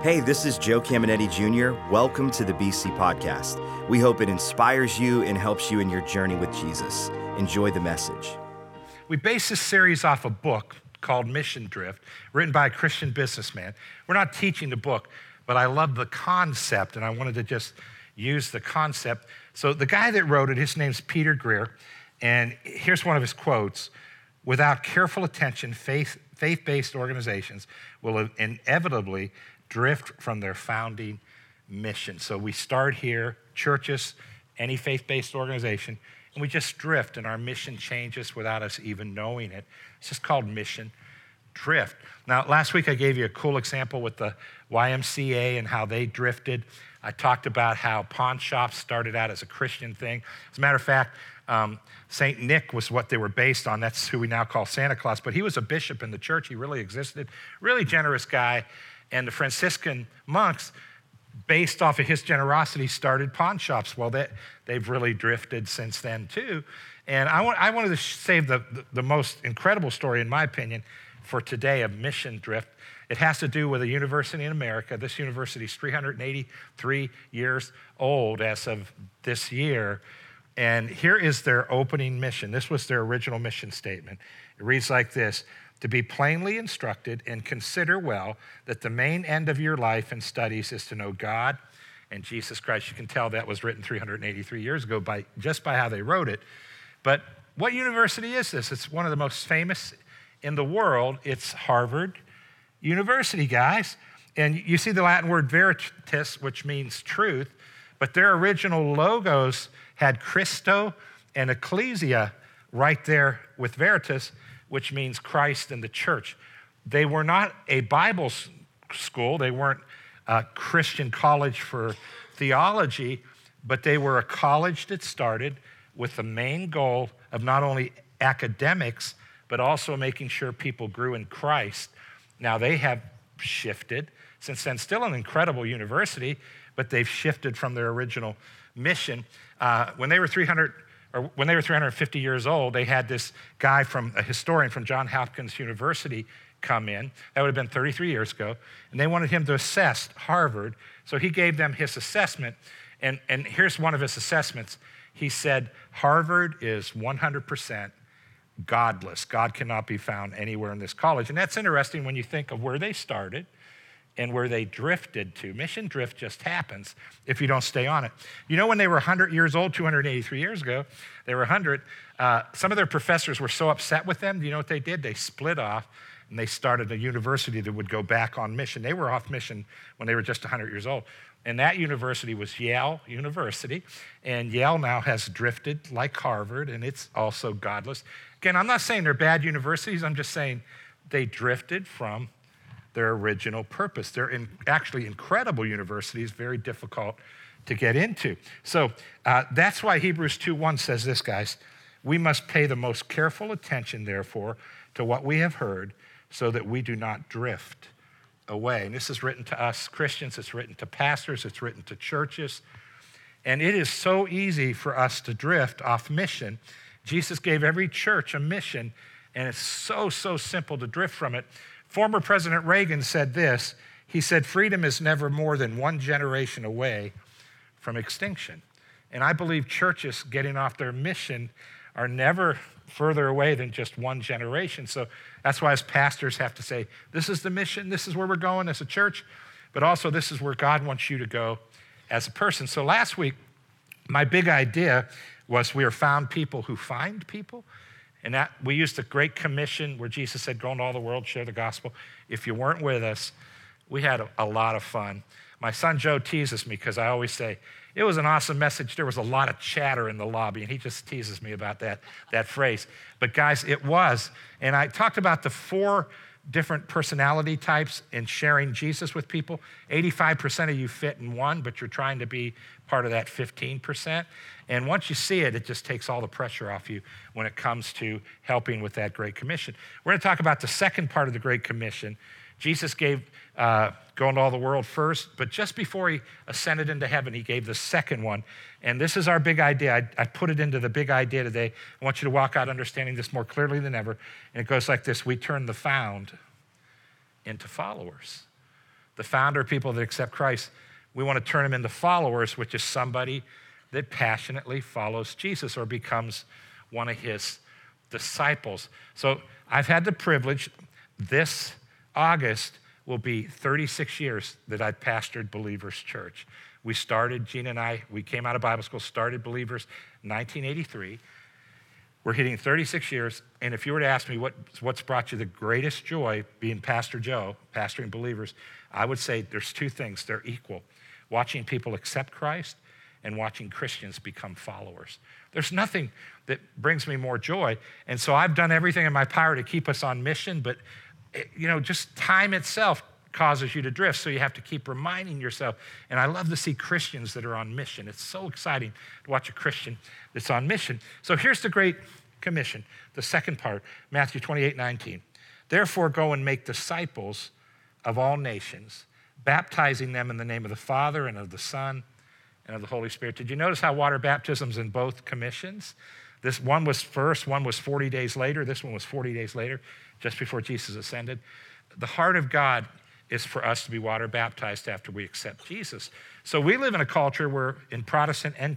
Hey, this is Joe Caminiti Jr. Welcome to the BC Podcast. We hope it inspires you and helps you in your journey with Jesus. Enjoy the message. We base this series off a book called Mission Drift, written by a Christian businessman. We're not teaching the book, but I love the concept, and I wanted to just use the concept. So, the guy that wrote it, his name's Peter Greer, and here's one of his quotes Without careful attention, faith based organizations will inevitably drift from their founding mission. So, we start here, churches, any faith based organization, and we just drift, and our mission changes without us even knowing it. It's just called mission drift. Now, last week I gave you a cool example with the YMCA and how they drifted. I talked about how pawn shops started out as a Christian thing. As a matter of fact, um, St. Nick was what they were based on. That's who we now call Santa Claus. But he was a bishop in the church. He really existed. Really generous guy. And the Franciscan monks, based off of his generosity, started pawn shops. Well, they, they've really drifted since then, too. And I, want, I wanted to save the, the, the most incredible story, in my opinion, for today of mission drift. It has to do with a university in America. This university is 383 years old as of this year. And here is their opening mission. This was their original mission statement. It reads like this To be plainly instructed and consider well that the main end of your life and studies is to know God and Jesus Christ. You can tell that was written 383 years ago by, just by how they wrote it. But what university is this? It's one of the most famous in the world. It's Harvard University, guys. And you see the Latin word veritas, which means truth, but their original logos had Christo and Ecclesia right there with veritas, which means Christ and the church. They were not a Bible school, they weren't a Christian college for theology, but they were a college that started with the main goal of not only academics, but also making sure people grew in Christ. Now they have shifted since then, still an incredible university, but they've shifted from their original mission. Uh, when they were 300 or when they were 350 years old, they had this guy from a historian from Johns Hopkins University come in. That would have been 33 years ago, and they wanted him to assess Harvard. So he gave them his assessment, and, and here's one of his assessments. He said, Harvard is 100% godless. God cannot be found anywhere in this college. And that's interesting when you think of where they started and where they drifted to. Mission drift just happens if you don't stay on it. You know, when they were 100 years old, 283 years ago, they were 100, uh, some of their professors were so upset with them. Do you know what they did? They split off and they started a university that would go back on mission. They were off mission when they were just 100 years old. And that university was Yale University. And Yale now has drifted like Harvard, and it's also godless. Again, I'm not saying they're bad universities, I'm just saying they drifted from their original purpose. They're in, actually incredible universities, very difficult to get into. So uh, that's why Hebrews 2:1 says this, guys. We must pay the most careful attention, therefore, to what we have heard, so that we do not drift away. And this is written to us Christians, it's written to pastors, it's written to churches. And it is so easy for us to drift off mission. Jesus gave every church a mission, and it's so, so simple to drift from it. Former President Reagan said this He said, Freedom is never more than one generation away from extinction. And I believe churches getting off their mission are never further away than just one generation. So that's why, as pastors, have to say, this is the mission, this is where we're going as a church, but also this is where God wants you to go as a person. So last week, my big idea was we are found people who find people. And that we used the Great Commission where Jesus said, Go into all the world, share the gospel. If you weren't with us, we had a, a lot of fun. My son Joe teases me because I always say, it was an awesome message. There was a lot of chatter in the lobby, and he just teases me about that, that phrase. But guys, it was. And I talked about the four different personality types in sharing Jesus with people. 85% of you fit in one, but you're trying to be part of that 15%. And once you see it, it just takes all the pressure off you when it comes to helping with that Great Commission. We're going to talk about the second part of the Great Commission. Jesus gave uh, into all the world first, but just before he ascended into heaven, he gave the second one. And this is our big idea. I, I put it into the big idea today. I want you to walk out understanding this more clearly than ever. And it goes like this We turn the found into followers. the founder of people that accept Christ, we want to turn them into followers, which is somebody that passionately follows Jesus or becomes one of his disciples. So I've had the privilege, this August will be 36 years that I've pastored Believers Church. We started, Gina and I, we came out of Bible school, started Believers 1983. We're hitting 36 years, and if you were to ask me what, what's brought you the greatest joy being Pastor Joe, pastoring believers, I would say there's two things. They're equal watching people accept Christ and watching Christians become followers. There's nothing that brings me more joy. And so I've done everything in my power to keep us on mission, but you know, just time itself causes you to drift. So you have to keep reminding yourself. And I love to see Christians that are on mission. It's so exciting to watch a Christian that's on mission. So here's the Great Commission, the second part, Matthew 28 19. Therefore, go and make disciples of all nations, baptizing them in the name of the Father and of the Son and of the Holy Spirit. Did you notice how water baptism's in both commissions? This one was first, one was 40 days later, this one was 40 days later, just before Jesus ascended. The heart of God is for us to be water baptized after we accept Jesus. So we live in a culture where in Protestant and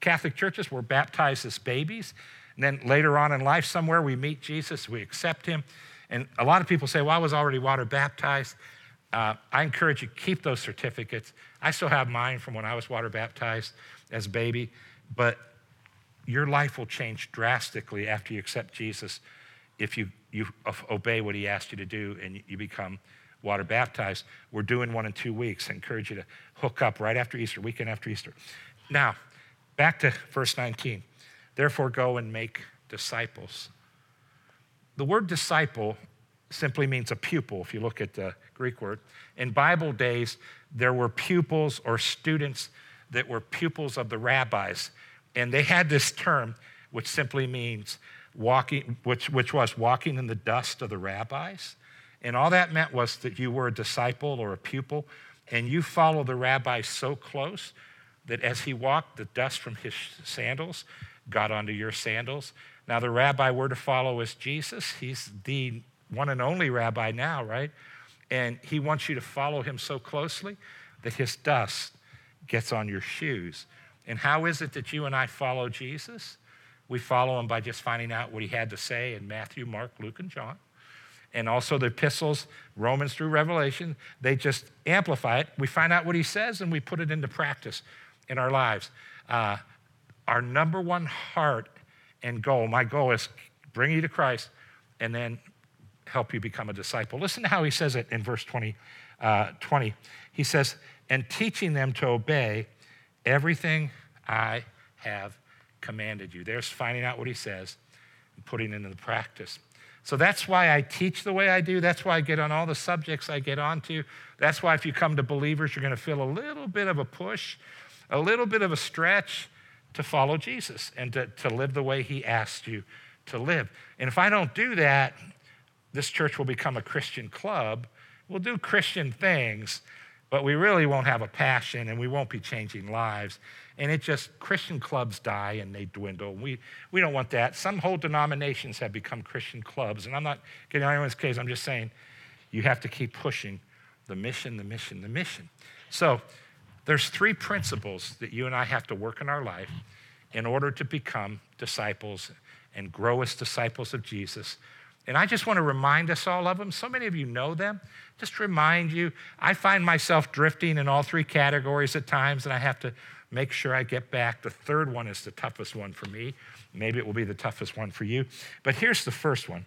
Catholic churches, we're baptized as babies. And then later on in life, somewhere we meet Jesus, we accept him. And a lot of people say, Well, I was already water baptized. Uh, I encourage you, keep those certificates. I still have mine from when I was water baptized as a baby, but your life will change drastically after you accept Jesus if you, you obey what he asked you to do and you become water baptized. We're doing one in two weeks. I encourage you to hook up right after Easter, weekend after Easter. Now, back to verse 19. Therefore, go and make disciples. The word disciple simply means a pupil, if you look at the Greek word. In Bible days, there were pupils or students that were pupils of the rabbis. And they had this term, which simply means walking, which, which was walking in the dust of the rabbis. And all that meant was that you were a disciple or a pupil, and you followed the rabbi so close that as he walked, the dust from his sandals got onto your sandals. Now, the rabbi we're to follow is Jesus. He's the one and only rabbi now, right? And he wants you to follow him so closely that his dust gets on your shoes. And how is it that you and I follow Jesus? We follow him by just finding out what he had to say in Matthew, Mark, Luke, and John. And also the epistles, Romans through Revelation, they just amplify it. We find out what he says and we put it into practice in our lives. Uh, our number one heart and goal, my goal is bring you to Christ and then help you become a disciple. Listen to how he says it in verse 20. Uh, 20. He says, and teaching them to obey everything I have commanded you. There's finding out what he says and putting it into practice. So that's why I teach the way I do. That's why I get on all the subjects I get onto. That's why if you come to believers, you're going to feel a little bit of a push, a little bit of a stretch to follow Jesus and to, to live the way he asked you to live. And if I don't do that, this church will become a Christian club. We'll do Christian things, but we really won't have a passion and we won't be changing lives. And it just, Christian clubs die and they dwindle. We, we don't want that. Some whole denominations have become Christian clubs. And I'm not getting on anyone's case, I'm just saying you have to keep pushing the mission, the mission, the mission. So there's three principles that you and I have to work in our life in order to become disciples and grow as disciples of Jesus. And I just want to remind us all of them. So many of you know them. Just remind you. I find myself drifting in all three categories at times, and I have to make sure I get back. The third one is the toughest one for me. Maybe it will be the toughest one for you. But here's the first one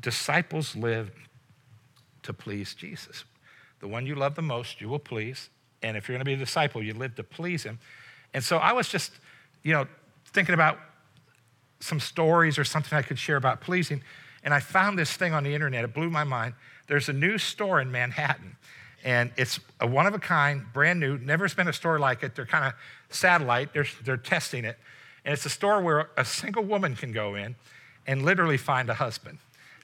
disciples live to please Jesus. The one you love the most, you will please. And if you're going to be a disciple, you live to please him. And so I was just, you know, thinking about some stories or something I could share about pleasing. And I found this thing on the internet. It blew my mind. There's a new store in Manhattan, and it's a one of a kind, brand new. Never been a store like it. They're kind of satellite. They're, they're testing it. And it's a store where a single woman can go in and literally find a husband.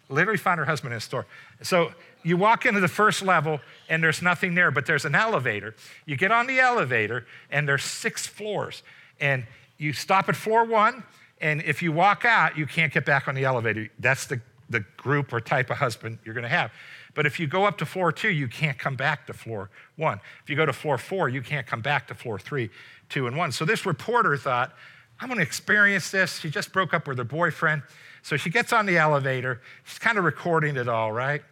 Literally find her husband in a store. So you walk into the first level and there's nothing there, but there's an elevator. You get on the elevator and there's six floors. And you stop at floor one, and if you walk out, you can't get back on the elevator. That's the, the group or type of husband you're going to have. But if you go up to floor two, you can't come back to floor one. If you go to floor four, you can't come back to floor three, two, and one. So this reporter thought, I'm going to experience this. She just broke up with her boyfriend. So she gets on the elevator. She's kind of recording it all, right?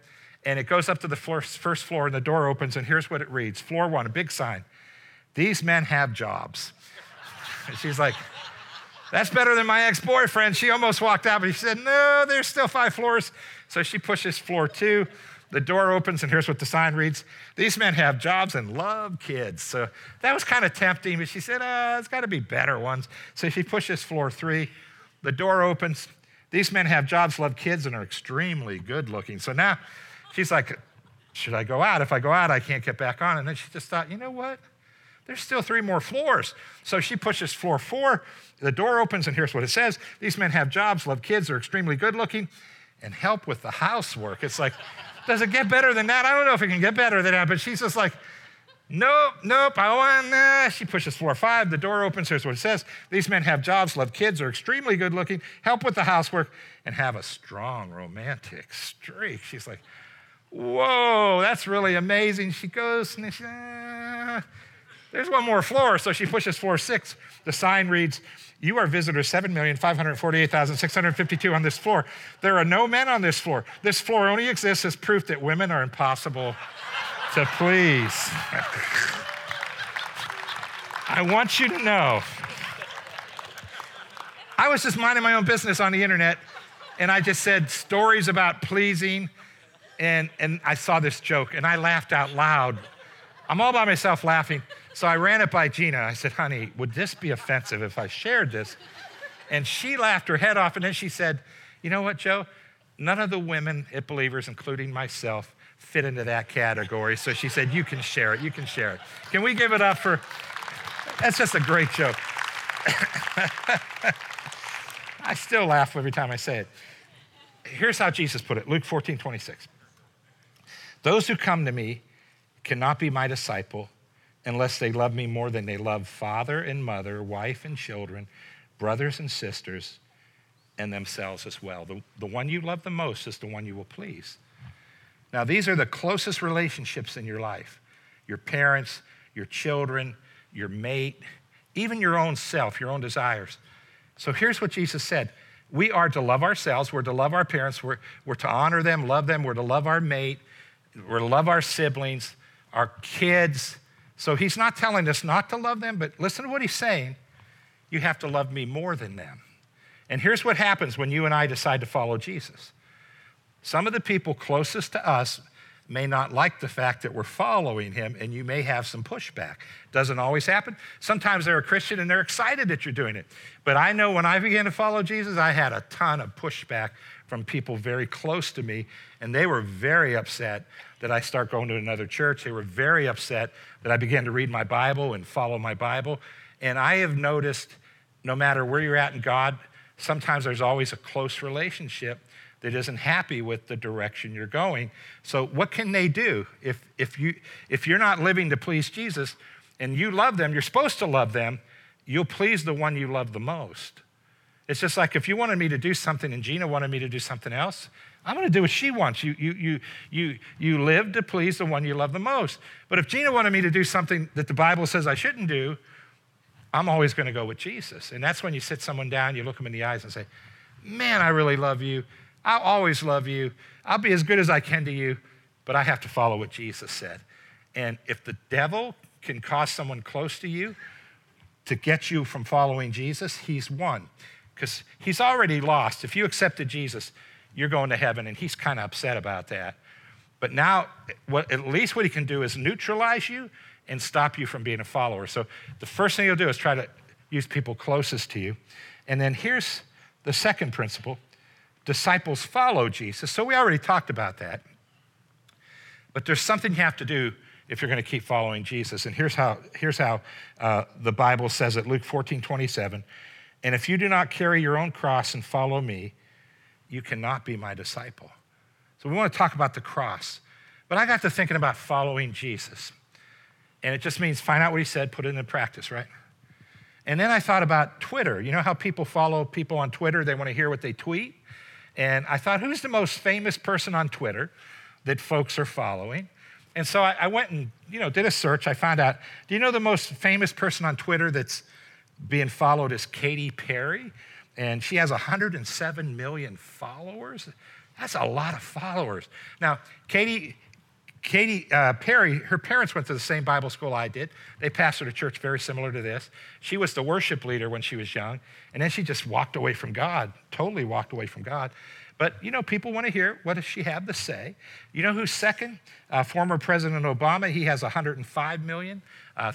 And it goes up to the first floor, and the door opens, and here's what it reads Floor one, a big sign. These men have jobs. She's like, that's better than my ex boyfriend. She almost walked out, but she said, No, there's still five floors. So she pushes floor two. The door opens, and here's what the sign reads These men have jobs and love kids. So that was kind of tempting, but she said, uh, It's got to be better ones. So she pushes floor three. The door opens. These men have jobs, love kids, and are extremely good looking. So now she's like, Should I go out? If I go out, I can't get back on. And then she just thought, You know what? There's still three more floors. So she pushes floor four. The door opens, and here's what it says These men have jobs, love kids, are extremely good looking, and help with the housework. It's like, does it get better than that? I don't know if it can get better than that, but she's just like, Nope, nope, I want, nah. She pushes floor five, the door opens, here's what it says. These men have jobs, love kids, are extremely good looking, help with the housework, and have a strong romantic streak. She's like, whoa, that's really amazing. She goes, and she, there's one more floor. So she pushes floor six. The sign reads, You are visitor 7,548,652 on this floor. There are no men on this floor. This floor only exists as proof that women are impossible to please. I want you to know. I was just minding my own business on the internet, and I just said stories about pleasing, and, and I saw this joke, and I laughed out loud. I'm all by myself laughing. So I ran it by Gina. I said, honey, would this be offensive if I shared this? And she laughed her head off, and then she said, you know what, Joe? None of the women at Believers, including myself, fit into that category. So she said, you can share it. You can share it. Can we give it up for? That's just a great joke. I still laugh every time I say it. Here's how Jesus put it Luke 14, 26. Those who come to me cannot be my disciple unless they love me more than they love father and mother, wife and children, brothers and sisters, and themselves as well. The, the one you love the most is the one you will please. Now, these are the closest relationships in your life. Your parents, your children, your mate, even your own self, your own desires. So here's what Jesus said. We are to love ourselves, we're to love our parents, we're, we're to honor them, love them, we're to love our mate, we're to love our siblings, our kids, so he's not telling us not to love them, but listen to what he's saying. You have to love me more than them. And here's what happens when you and I decide to follow Jesus. Some of the people closest to us may not like the fact that we're following him, and you may have some pushback. Doesn't always happen. Sometimes they're a Christian and they're excited that you're doing it. But I know when I began to follow Jesus, I had a ton of pushback from people very close to me, and they were very upset that I start going to another church. They were very upset that I began to read my Bible and follow my Bible. And I have noticed no matter where you're at in God, sometimes there's always a close relationship that isn't happy with the direction you're going. So, what can they do? If, if, you, if you're not living to please Jesus and you love them, you're supposed to love them, you'll please the one you love the most. It's just like if you wanted me to do something and Gina wanted me to do something else, I'm going to do what she wants. You, you, you, you, you live to please the one you love the most. But if Gina wanted me to do something that the Bible says I shouldn't do, I'm always going to go with Jesus. And that's when you sit someone down, you look them in the eyes and say, Man, I really love you. I'll always love you. I'll be as good as I can to you, but I have to follow what Jesus said. And if the devil can cause someone close to you to get you from following Jesus, he's won because he's already lost. If you accepted Jesus, you're going to heaven, and he's kind of upset about that. But now, what, at least what he can do is neutralize you and stop you from being a follower. So the first thing he'll do is try to use people closest to you. And then here's the second principle disciples follow Jesus. So we already talked about that. But there's something you have to do if you're going to keep following Jesus. And here's how, here's how uh, the Bible says it Luke 14 27. And if you do not carry your own cross and follow me, you cannot be my disciple. So we want to talk about the cross. But I got to thinking about following Jesus. And it just means find out what he said, put it into practice, right? And then I thought about Twitter. You know how people follow people on Twitter? They want to hear what they tweet. And I thought, who's the most famous person on Twitter? that folks are following. And so I, I, went and you know did a search. I found out. Do you know the most famous person on Twitter that's being followed is Katy Perry, and she has 107 million followers. That's a lot of followers. Now, Katy. Katy uh, Perry, her parents went to the same Bible school I did. They pastored a church very similar to this. She was the worship leader when she was young, and then she just walked away from God, totally walked away from God. But, you know, people want to hear what does she have to say. You know who's second? Uh, former President Obama. He has 105 million, uh,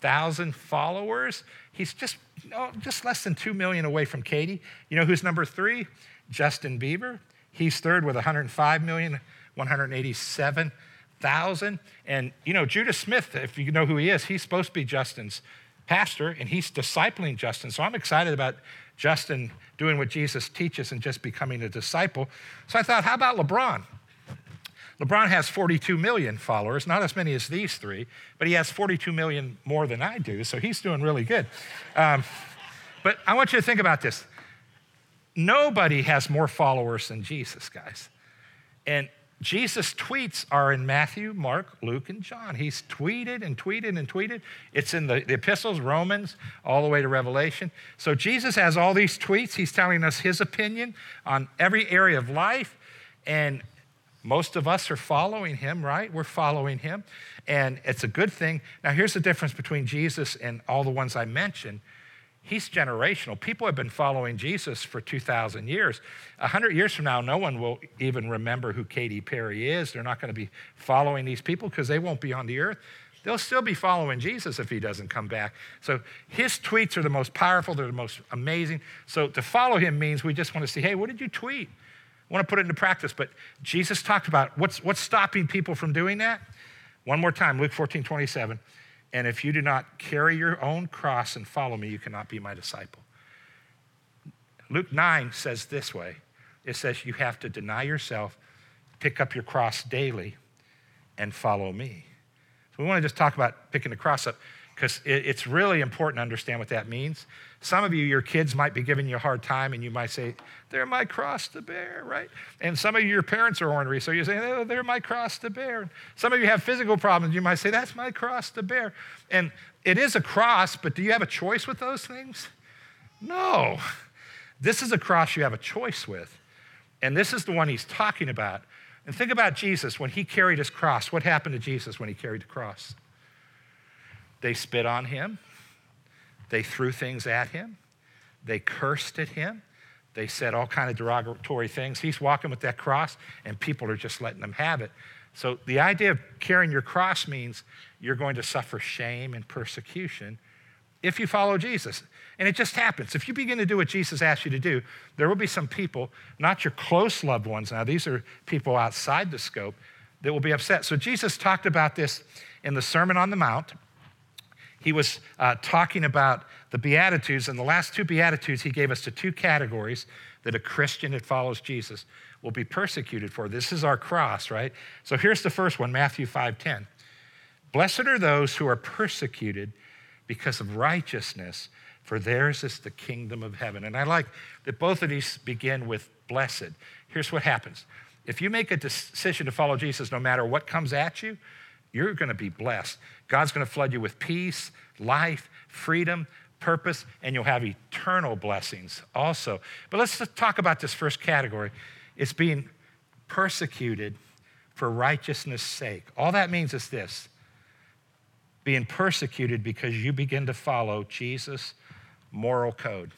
309,000 followers. He's just, oh, just less than 2 million away from Katy. You know who's number three? Justin Bieber. He's third with 105 million, 187,000. And, you know, Judah Smith, if you know who he is, he's supposed to be Justin's pastor, and he's discipling Justin. So I'm excited about Justin doing what Jesus teaches and just becoming a disciple. So I thought, how about LeBron? LeBron has 42 million followers, not as many as these three, but he has 42 million more than I do, so he's doing really good. Um, but I want you to think about this. Nobody has more followers than Jesus, guys. And Jesus' tweets are in Matthew, Mark, Luke, and John. He's tweeted and tweeted and tweeted. It's in the, the, epistles, Romans, all the way to Revelation. So Jesus has all these tweets. He's telling us his opinion on every area of life. And most of us are following him, right? We're following him. And it's a good thing. Now, here's the difference between Jesus and all the ones I mentioned He's generational. People have been following Jesus for 2,000 years. A hundred years from now, no one will even remember who Katy Perry is. They're not going to be following these people because they won't be on the earth. They'll still be following Jesus if he doesn't come back. So his tweets are the most powerful, they're the most amazing. So to follow him means we just want to see, hey, what did you tweet? Want to put it into practice. But Jesus talked about what's, what's stopping people from doing that. One more time, Luke 14, 27. And if you do not carry your own cross and follow me, you cannot be my disciple. Luke 9 says this way it says, You have to deny yourself, pick up your cross daily, and follow me. So we want to just talk about picking the cross up because it's really important to understand what that means. Some of you, your kids might be giving you a hard time, and you might say, They're my cross to bear, right? And some of you, your parents are ornery, so you say, oh, They're my cross to bear. Some of you have physical problems, you might say, That's my cross to bear. And it is a cross, but do you have a choice with those things? No. This is a cross you have a choice with. And this is the one he's talking about. And think about Jesus when he carried his cross. What happened to Jesus when he carried the cross? They spit on him. They threw things at him. They cursed at him. They said all kind of derogatory things. He's walking with that cross, and people are just letting him have it. So the idea of carrying your cross means you're going to suffer shame and persecution if you follow Jesus. And it just happens. If you begin to do what Jesus asked you to do, there will be some people, not your close loved ones now, these are people outside the scope, that will be upset. So Jesus talked about this in the Sermon on the Mount he was uh, talking about the Beatitudes, and the last two Beatitudes he gave us to two categories that a Christian that follows Jesus will be persecuted for. This is our cross, right? So here's the first one, Matthew 5:10. Blessed are those who are persecuted because of righteousness, for theirs is the kingdom of heaven. And I like that both of these begin with blessed. Here's what happens. If you make a decision to follow Jesus no matter what comes at you, you're going to be blessed. God's going to flood you with peace, life, freedom, purpose, and you'll have eternal blessings also. But let's talk about this first category. It's being persecuted for righteousness' sake. All that means is this being persecuted because you begin to follow Jesus' moral code.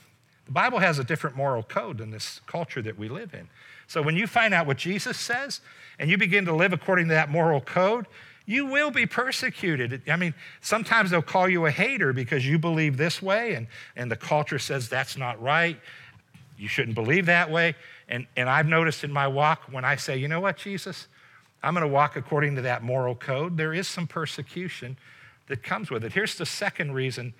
The Bible has a different moral code than this culture that we live in. So when you find out what Jesus says and you begin to live according to that moral code, you will be persecuted. I mean, sometimes they'll call you a hater because you believe this way and, and the culture says that's not right. You shouldn't believe that way. And, and I've noticed in my walk when I say, you know what, Jesus, I'm going to walk according to that moral code, there is some persecution that comes with it. Here's the second reason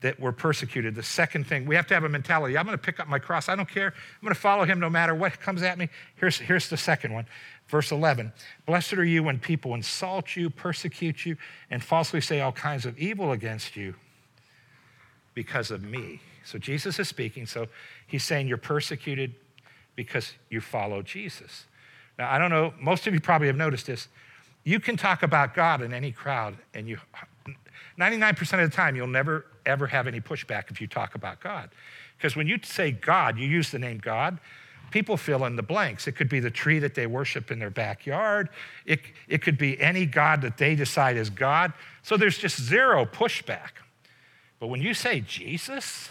that we're persecuted. The second thing, we have to have a mentality. I'm going to pick up my cross. I don't care. I'm going to follow him no matter what comes at me. Here's, here's the second one. Verse 11 Blessed are you when people insult you, persecute you, and falsely say all kinds of evil against you because of me. So Jesus is speaking. So he's saying you're persecuted because you follow Jesus. Now, I don't know, most of you probably have noticed this. You can talk about God in any crowd, and you 99% of the time, you'll never ever have any pushback if you talk about God. Because when you say God, you use the name God, people fill in the blanks. It could be the tree that they worship in their backyard, it, it could be any God that they decide is God. So there's just zero pushback. But when you say Jesus,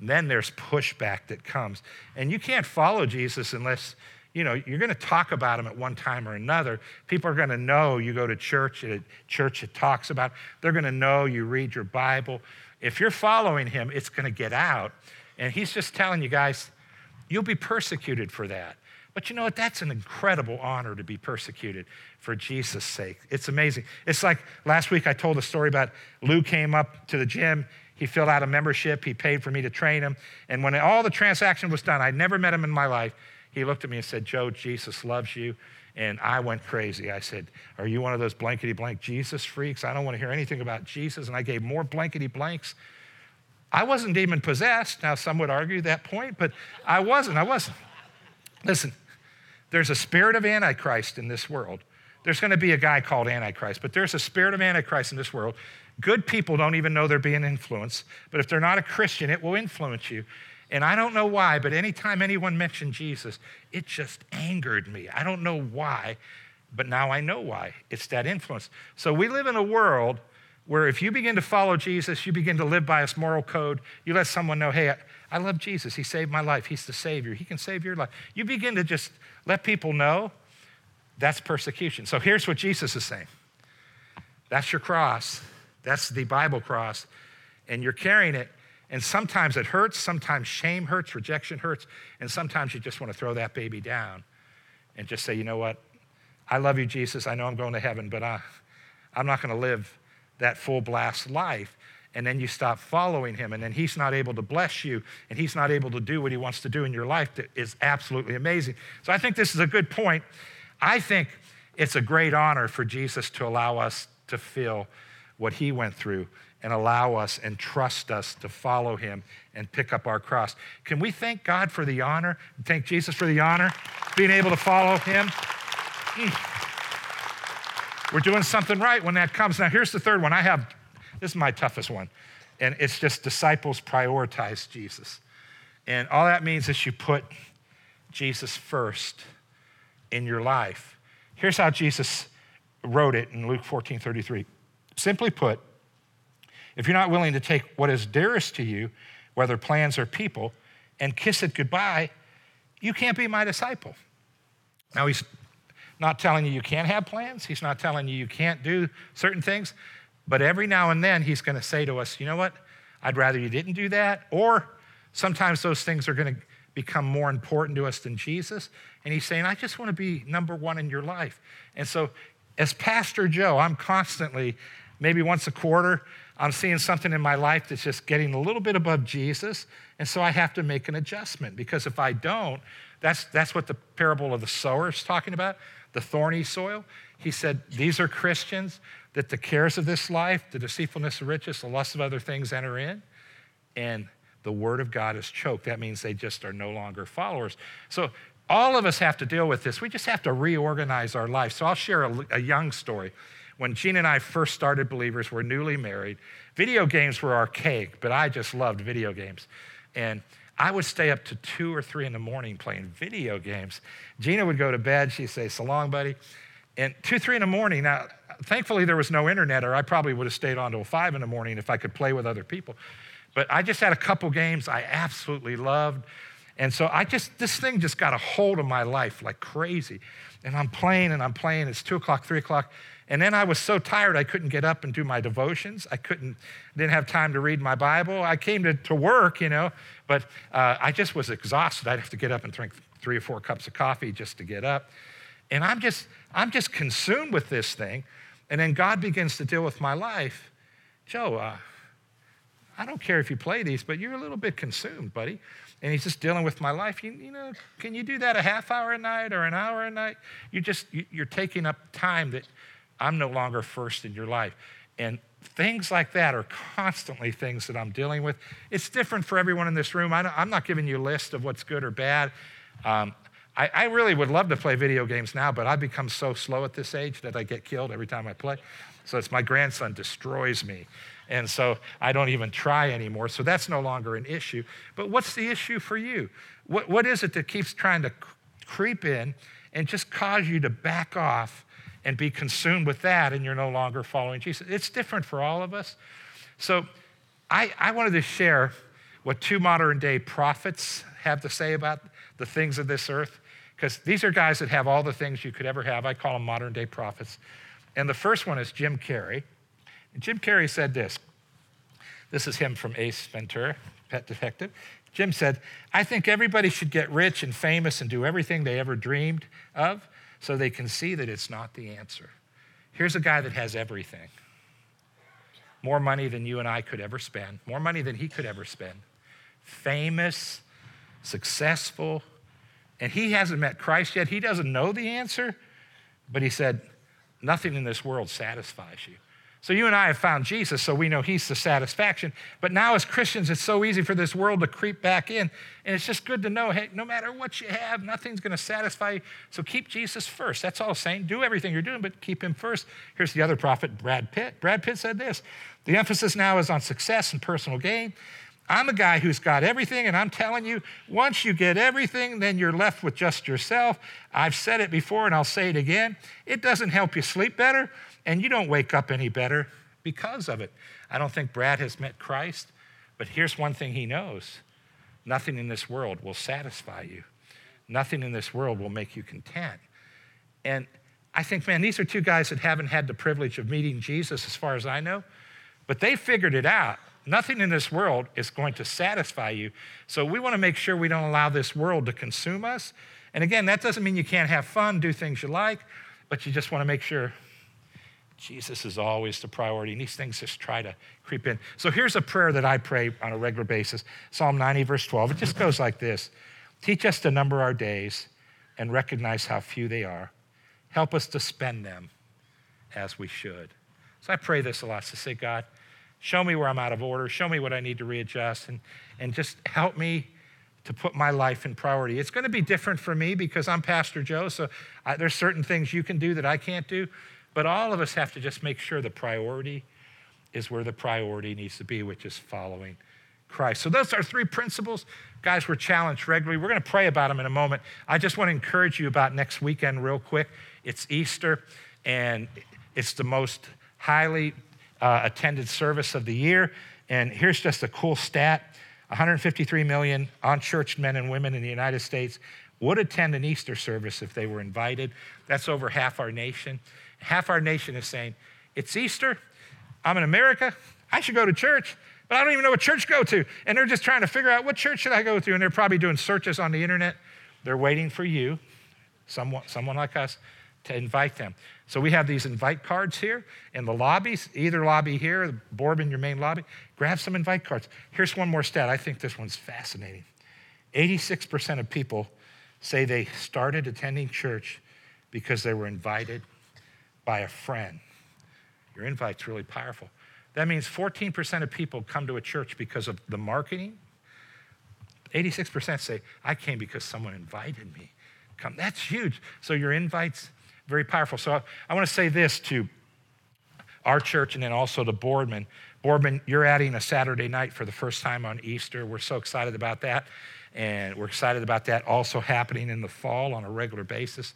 then there's pushback that comes. And you can't follow Jesus unless, you know, you're going to talk about him at one time or another. People are going to know you go to church, at church that talks about, they're going to know you read your Bible. If you're following him, it's going to get out. And he's just telling you guys, you'll be persecuted for that. But you know what? That's an incredible honor to be persecuted for Jesus' sake. It's amazing. It's like last week I told a story about Lou came up to the gym. He filled out a membership. He paid for me to train him. And when all the transaction was done, I'd never met him in my life. He looked at me and said, Joe, Jesus loves you. And I went crazy. I said, Are you one of those blankety blank Jesus freaks? I don't want to hear anything about Jesus. And I gave more blankety blanks. I wasn't demon possessed. Now, some would argue that point, but I wasn't. I wasn't. Listen, there's a spirit of Antichrist in this world. There's going to be a guy called Antichrist, but there's a spirit of Antichrist in this world. Good people don't even know they're being influenced, but if they're not a Christian, it will influence you. And I don't know why, but anytime anyone mentioned Jesus, it just angered me. I don't know why, but now I know why. It's that influence. So we live in a world where if you begin to follow Jesus, you begin to live by his moral code, you let someone know, hey, I love Jesus. He saved my life. He's the Savior. He can save your life. You begin to just let people know that's persecution. So here's what Jesus is saying that's your cross, that's the Bible cross, and you're carrying it. And sometimes it hurts, sometimes shame hurts, rejection hurts, and sometimes you just want to throw that baby down and just say, you know what? I love you, Jesus. I know I'm going to heaven, but I, I'm not going to live that full blast life and then you stop following him, and then he's not able to bless you, and he's not able to do what he wants to do in your life that is absolutely amazing. So I think this is a good point. I think it's a great honor for Jesus to allow us to feel what he went through and allow us and trust us to follow him and pick up our cross. Can we thank God for the honor? Thank Jesus for the honor, being able to follow him? Mm. We're doing something right when that comes. Now, here's the third one. I have this is my toughest one. And it's just disciples prioritize Jesus. And all that means is you put Jesus first in your life. Here's how Jesus wrote it in Luke 14 33. Simply put, if you're not willing to take what is dearest to you, whether plans or people, and kiss it goodbye, you can't be my disciple. Now, he's not telling you you can't have plans. He's not telling you you can't do certain things. But every now and then, he's going to say to us, you know what? I'd rather you didn't do that. Or sometimes those things are going to become more important to us than Jesus. And he's saying, I just want to be number one in your life. And so, as Pastor Joe, I'm constantly, maybe once a quarter, I'm seeing something in my life that's just getting a little bit above Jesus. And so I have to make an adjustment because if I don't, that's, that's what the parable of the sower is talking about the thorny soil. He said, These are Christians that the cares of this life, the deceitfulness of riches, the lust of other things enter in, and the word of God is choked. That means they just are no longer followers. So all of us have to deal with this. We just have to reorganize our life. So I'll share a, a young story. When Gina and I first started Believers, we're newly married. Video games were archaic, but I just loved video games. And I would stay up to two or three in the morning playing video games. Gina would go to bed. She'd say, So long, buddy. And two, three in the morning, now, thankfully there was no internet, or I probably would have stayed on till five in the morning if I could play with other people. But I just had a couple games I absolutely loved. And so I just, this thing just got a hold of my life like crazy. And I'm playing and I'm playing. It's two o'clock, three o'clock. And then I was so tired I couldn't get up and do my devotions. I couldn't, didn't have time to read my Bible. I came to, to work, you know, but uh, I just was exhausted. I'd have to get up and drink three or four cups of coffee just to get up. And I'm just, I'm just consumed with this thing. And then God begins to deal with my life. Joe, uh, I don't care if you play these, but you're a little bit consumed, buddy. And he's just dealing with my life. You, you know, can you do that a half hour a night or an hour a night? You're just you're taking up time that I'm no longer first in your life. And things like that are constantly things that I'm dealing with. It's different for everyone in this room. I am not giving you a list of what's good or bad. Um, I, I, really would love to play video games now, but I've become so slow at this age that I get killed every time I play. So it's my grandson destroys me. And so I don't even try anymore. So that's no longer an issue. But what's the issue for you? What, what is it that keeps trying to creep in and just cause you to back off and be consumed with that and you're no longer following Jesus? It's different for all of us. So I, I wanted to share what two modern day prophets have to say about the things of this earth, because these are guys that have all the things you could ever have. I call them modern day prophets. And the first one is Jim Carrey. And Jim Carrey said this. This is him from Ace Ventura, Pet Detective. Jim said, I think everybody should get rich and famous and do everything they ever dreamed of so they can see that it's not the answer. Here's a guy that has everything more money than you and I could ever spend, more money than he could ever spend, famous, successful, and he hasn't met Christ yet. He doesn't know the answer, but he said, Nothing in this world satisfies you. So you and I have found Jesus, so we know he's the satisfaction. But now, as Christians, it's so easy for this world to creep back in. And it's just good to know hey, no matter what you have, nothing's going to satisfy you. So keep Jesus first. That's all I'm saying. Do everything you're doing, but keep him first. Here's the other prophet, Brad Pitt. Brad Pitt said this The emphasis now is on success and personal gain. I'm a guy who's got everything, and I'm telling you, once you get everything, then you're left with just yourself. I've said it before, and I'll say it again. It doesn't help you sleep better and you don't wake up any better because of it. I don't think Brad has met Christ, but here's one thing he knows nothing in this world will satisfy you, nothing in this world will make you content. And I think, man, these are two guys that haven't had the privilege of meeting Jesus, as far as I know, but they figured it out. Nothing in this world is going to satisfy you. So we want to make sure we don't allow this world to consume us. And again, that doesn't mean you can't have fun, do things you like, but you just want to make sure Jesus is always the priority, and these things just try to creep in. So here's a prayer that I pray on a regular basis Psalm 90, verse 12. It just goes like this Teach us to number our days and recognize how few they are. Help us to spend them as we should. So I pray this a lot to say, God, show me where I'm out of order, show me what I need to readjust, and, and just help me to put my life in priority. It's going to be different for me because I'm Pastor Joe, so I, there's certain things you can do that I can't do. But all of us have to just make sure the priority is where the priority needs to be, which is following Christ. So those are three principles. Guys, we're challenged regularly. We're going to pray about them in a moment. I just want to encourage you about next weekend, real quick. It's Easter, and it's the most highly uh, attended service of the year. And here's just a cool stat 153 million unchurched men and women in the United States would attend an Easter service if they were invited. That's over half our nation half our nation is saying, It's Easter. I'm in America. I should go to church, but I don't even know what church to go to. And they're just trying to figure out what church should I go to. And they're probably doing searches on the internet. They're waiting for you, someone, someone like us, to invite them. So we have these invite cards here in the lobbies, either lobby here, Boardman, your main lobby. Grab some invite cards. Here's one more stat. I think this one's fascinating. 86% of people say they started attending church because they were invited by a friend. Your invite's really powerful. That means 14% of people come to a church because of the marketing. 86% say, I came because someone invited me. Come. That's huge. So your invite's very powerful. So I, I want to say this to our church and then also to Boardman. Boardman, you're adding a Saturday night for the first time on Easter. We're so excited about that. And we're excited about that also happening in the fall on a regular basis.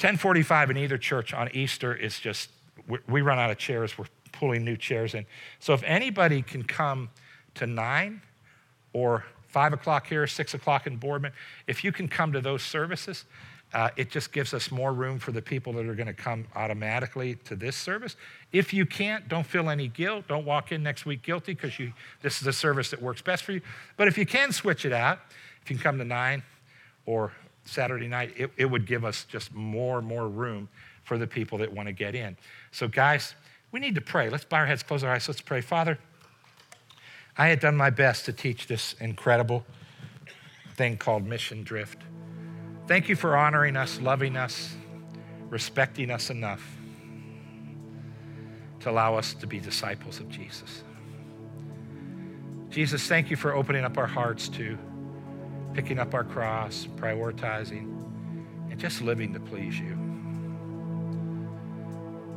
1045 in either church on Easter is just, we run out of chairs. We're pulling new chairs in. So if anybody can come to 9 or 5 o'clock here, 6 o'clock in Boardman, if you can come to those services, uh, it just gives us more room for the people that are going to come automatically to this service. If you can't, don't feel any guilt. Don't walk in next week guilty because this is a service that works best for you. But if you can switch it out, if you can come to 9 or Saturday night, it, it would give us just more and more room for the people that want to get in. So, guys, we need to pray. Let's bow our heads, close our eyes. Let's pray. Father, I had done my best to teach this incredible thing called mission drift. Thank you for honoring us, loving us, respecting us enough to allow us to be disciples of Jesus. Jesus, thank you for opening up our hearts to picking up our cross, prioritizing, and just living to please you.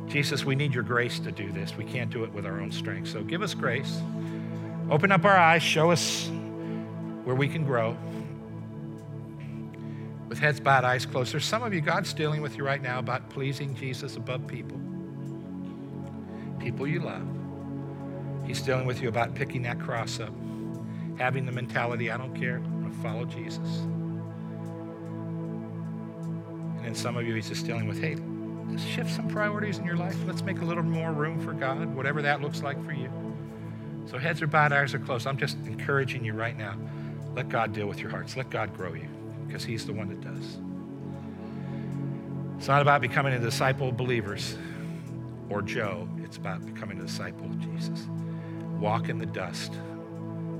Jesus, we need your grace to do this. We can't do it with our own strength. So give us grace. Open up our eyes, show us where we can grow. With heads bowed, eyes closed. There's some of you, God's dealing with you right now about pleasing Jesus above people. People you love. He's dealing with you about picking that cross up, having the mentality, I don't care, follow Jesus. And in some of you, he's just dealing with, hey, just shift some priorities in your life. Let's make a little more room for God, whatever that looks like for you. So heads are bowed, eyes are closed. I'm just encouraging you right now. Let God deal with your hearts. Let God grow you because he's the one that does. It's not about becoming a disciple of believers or Joe. It's about becoming a disciple of Jesus. Walk in the dust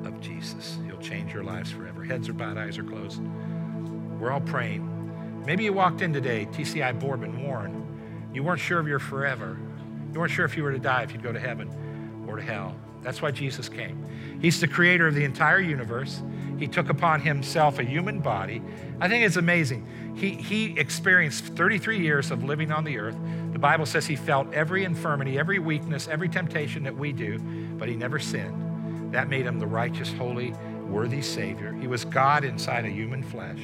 of Jesus. He'll change your lives forever. Heads are bowed, eyes are closed. We're all praying. Maybe you walked in today, TCI Boardman, Warren. You weren't sure of your forever. You weren't sure if you were to die, if you'd go to heaven or to hell. That's why Jesus came. He's the creator of the entire universe. He took upon himself a human body. I think it's amazing. He, he experienced 33 years of living on the earth. The Bible says he felt every infirmity, every weakness, every temptation that we do, but he never sinned. That made him the righteous, holy, worthy Savior. He was God inside a human flesh.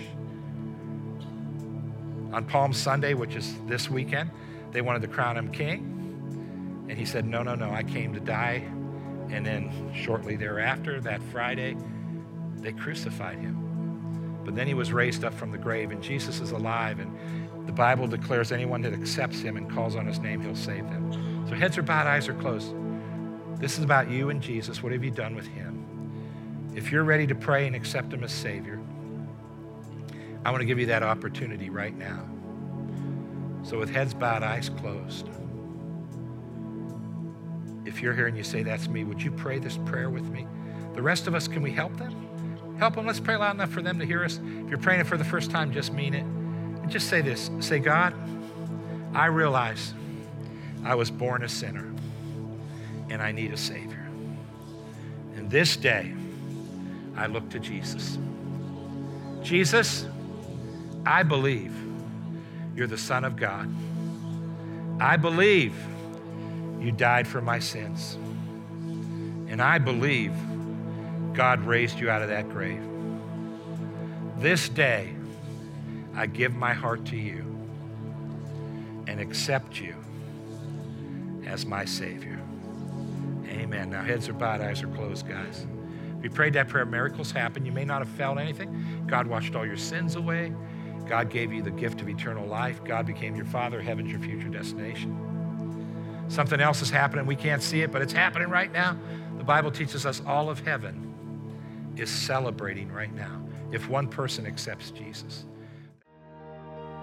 On Palm Sunday, which is this weekend, they wanted to crown him king. And he said, No, no, no, I came to die. And then shortly thereafter, that Friday, they crucified him. But then he was raised up from the grave, and Jesus is alive. And the Bible declares anyone that accepts him and calls on his name, he'll save them. So heads are bowed, eyes are closed. This is about you and Jesus. What have you done with him? If you're ready to pray and accept him as Savior, I want to give you that opportunity right now. So, with heads bowed, eyes closed, if you're here and you say, That's me, would you pray this prayer with me? The rest of us, can we help them? Help them. Let's pray loud enough for them to hear us. If you're praying it for the first time, just mean it. And just say this Say, God, I realize I was born a sinner and I need a Savior. And this day, I look to Jesus. Jesus, I believe you're the Son of God. I believe you died for my sins. And I believe God raised you out of that grave. This day, I give my heart to you and accept you as my Savior. Amen. Now, heads are bowed, eyes are closed, guys. If you prayed that prayer, miracles happen. You may not have felt anything. God washed all your sins away. God gave you the gift of eternal life. God became your Father. Heaven's your future destination. Something else is happening. We can't see it, but it's happening right now. The Bible teaches us all of heaven is celebrating right now if one person accepts Jesus.